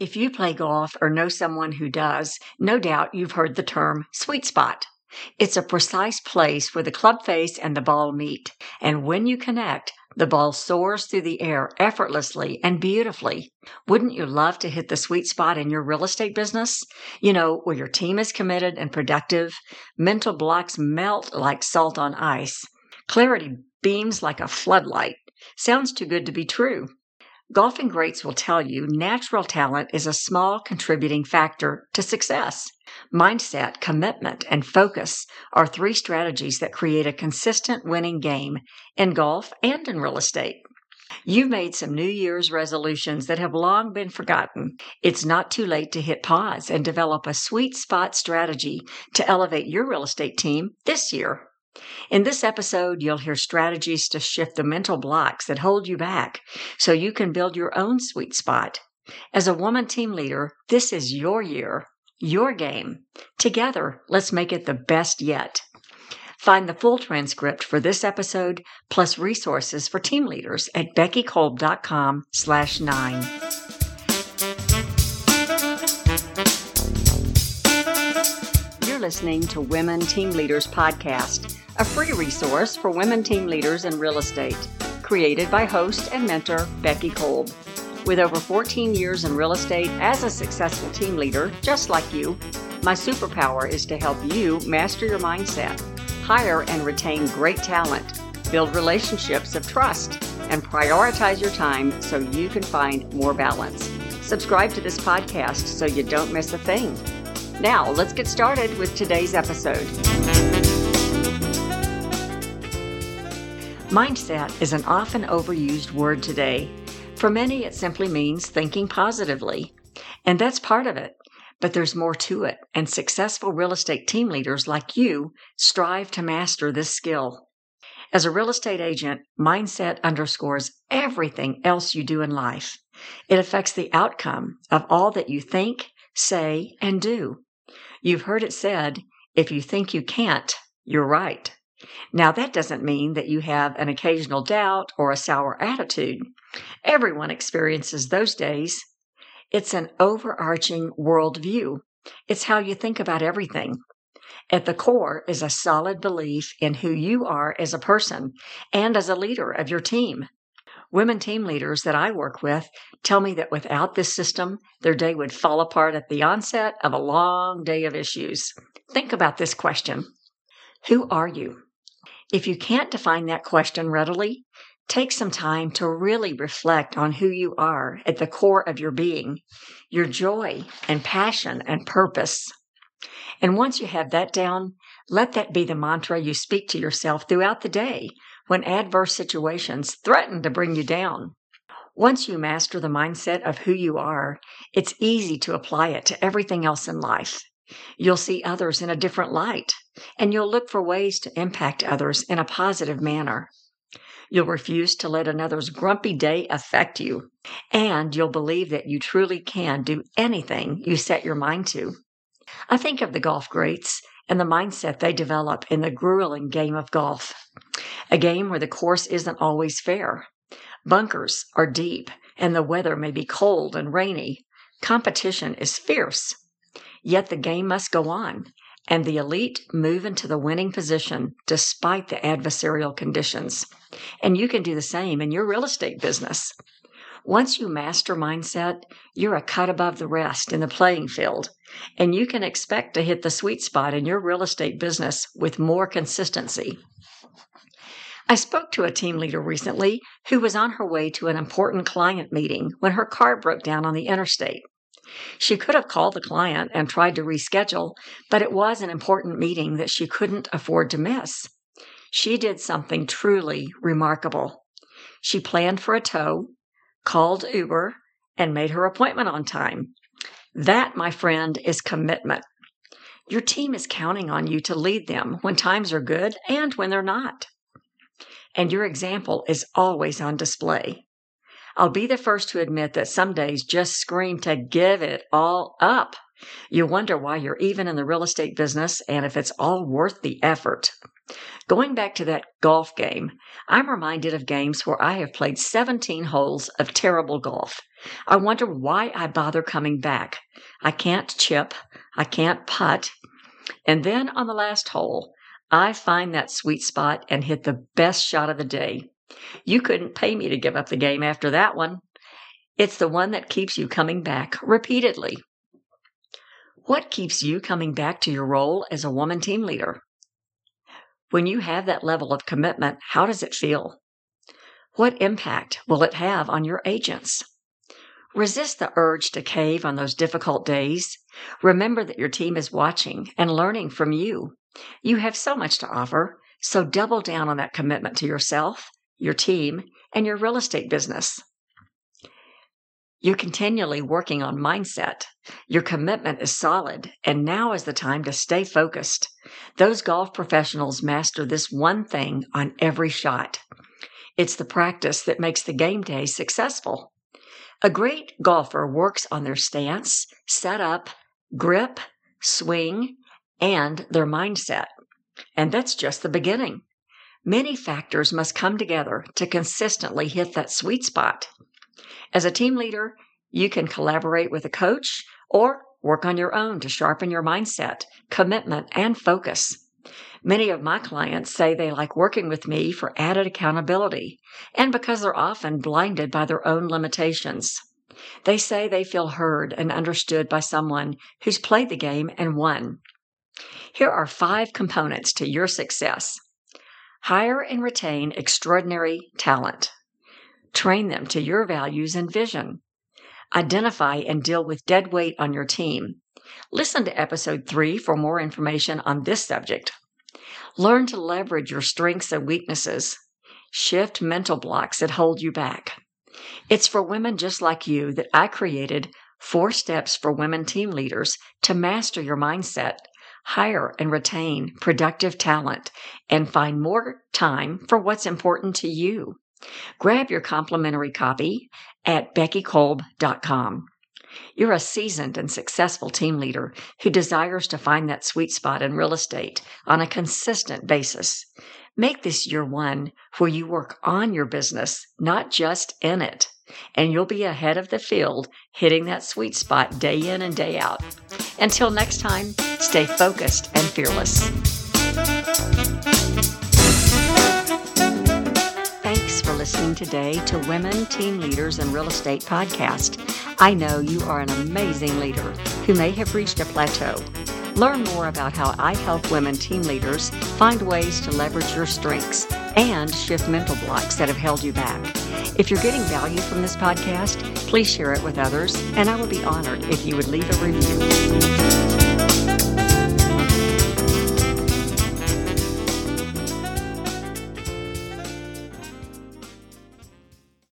If you play golf or know someone who does, no doubt you've heard the term sweet spot. It's a precise place where the club face and the ball meet. And when you connect, the ball soars through the air effortlessly and beautifully. Wouldn't you love to hit the sweet spot in your real estate business? You know, where your team is committed and productive, mental blocks melt like salt on ice, clarity beams like a floodlight. Sounds too good to be true. Golfing greats will tell you natural talent is a small contributing factor to success. Mindset, commitment, and focus are three strategies that create a consistent winning game in golf and in real estate. You've made some New Year's resolutions that have long been forgotten. It's not too late to hit pause and develop a sweet spot strategy to elevate your real estate team this year. In this episode, you'll hear strategies to shift the mental blocks that hold you back so you can build your own sweet spot. As a woman team leader, this is your year, your game. Together, let's make it the best yet. Find the full transcript for this episode plus resources for team leaders at beckykolb.com slash nine. Listening to Women Team Leaders Podcast a free resource for women team leaders in real estate, created by host and mentor Becky Kolb. With over 14 years in real estate as a successful team leader, just like you, my superpower is to help you master your mindset, hire and retain great talent, build relationships of trust, and prioritize your time so you can find more balance. Subscribe to this podcast so you don't miss a thing. Now, let's get started with today's episode. Mindset is an often overused word today. For many, it simply means thinking positively. And that's part of it. But there's more to it, and successful real estate team leaders like you strive to master this skill. As a real estate agent, mindset underscores everything else you do in life. It affects the outcome of all that you think, say, and do. You've heard it said, if you think you can't, you're right. Now, that doesn't mean that you have an occasional doubt or a sour attitude. Everyone experiences those days. It's an overarching worldview. It's how you think about everything. At the core is a solid belief in who you are as a person and as a leader of your team. Women team leaders that I work with tell me that without this system, their day would fall apart at the onset of a long day of issues. Think about this question Who are you? If you can't define that question readily, take some time to really reflect on who you are at the core of your being, your joy and passion and purpose. And once you have that down, let that be the mantra you speak to yourself throughout the day when adverse situations threaten to bring you down. Once you master the mindset of who you are, it's easy to apply it to everything else in life. You'll see others in a different light, and you'll look for ways to impact others in a positive manner. You'll refuse to let another's grumpy day affect you, and you'll believe that you truly can do anything you set your mind to. I think of the golf greats and the mindset they develop in the grueling game of golf, a game where the course isn't always fair. Bunkers are deep, and the weather may be cold and rainy. Competition is fierce. Yet the game must go on, and the elite move into the winning position despite the adversarial conditions. And you can do the same in your real estate business. Once you master mindset, you're a cut above the rest in the playing field, and you can expect to hit the sweet spot in your real estate business with more consistency. I spoke to a team leader recently who was on her way to an important client meeting when her car broke down on the interstate. She could have called the client and tried to reschedule, but it was an important meeting that she couldn't afford to miss. She did something truly remarkable. She planned for a tow, called Uber, and made her appointment on time. That, my friend, is commitment. Your team is counting on you to lead them when times are good and when they're not. And your example is always on display. I'll be the first to admit that some days just scream to give it all up. You wonder why you're even in the real estate business and if it's all worth the effort. Going back to that golf game, I'm reminded of games where I have played 17 holes of terrible golf. I wonder why I bother coming back. I can't chip, I can't putt. And then on the last hole, I find that sweet spot and hit the best shot of the day. You couldn't pay me to give up the game after that one. It's the one that keeps you coming back repeatedly. What keeps you coming back to your role as a woman team leader? When you have that level of commitment, how does it feel? What impact will it have on your agents? Resist the urge to cave on those difficult days. Remember that your team is watching and learning from you. You have so much to offer, so double down on that commitment to yourself, your team, and your real estate business. You're continually working on mindset. Your commitment is solid, and now is the time to stay focused. Those golf professionals master this one thing on every shot. It's the practice that makes the game day successful. A great golfer works on their stance, setup, grip, swing, and their mindset. And that's just the beginning. Many factors must come together to consistently hit that sweet spot. As a team leader, you can collaborate with a coach or work on your own to sharpen your mindset, commitment, and focus. Many of my clients say they like working with me for added accountability and because they're often blinded by their own limitations. They say they feel heard and understood by someone who's played the game and won. Here are five components to your success hire and retain extraordinary talent. Train them to your values and vision. Identify and deal with dead weight on your team. Listen to episode three for more information on this subject. Learn to leverage your strengths and weaknesses. Shift mental blocks that hold you back. It's for women just like you that I created four steps for women team leaders to master your mindset, hire and retain productive talent, and find more time for what's important to you. Grab your complimentary copy at beckykolb.com. You're a seasoned and successful team leader who desires to find that sweet spot in real estate on a consistent basis. Make this your one where you work on your business, not just in it. And you'll be ahead of the field, hitting that sweet spot day in and day out. Until next time, stay focused and fearless. Thanks for listening today to Women Team Leaders in Real Estate podcast. I know you are an amazing leader who may have reached a plateau. Learn more about how I help women team leaders find ways to leverage your strengths and shift mental blocks that have held you back. If you're getting value from this podcast, please share it with others, and I will be honored if you would leave a review.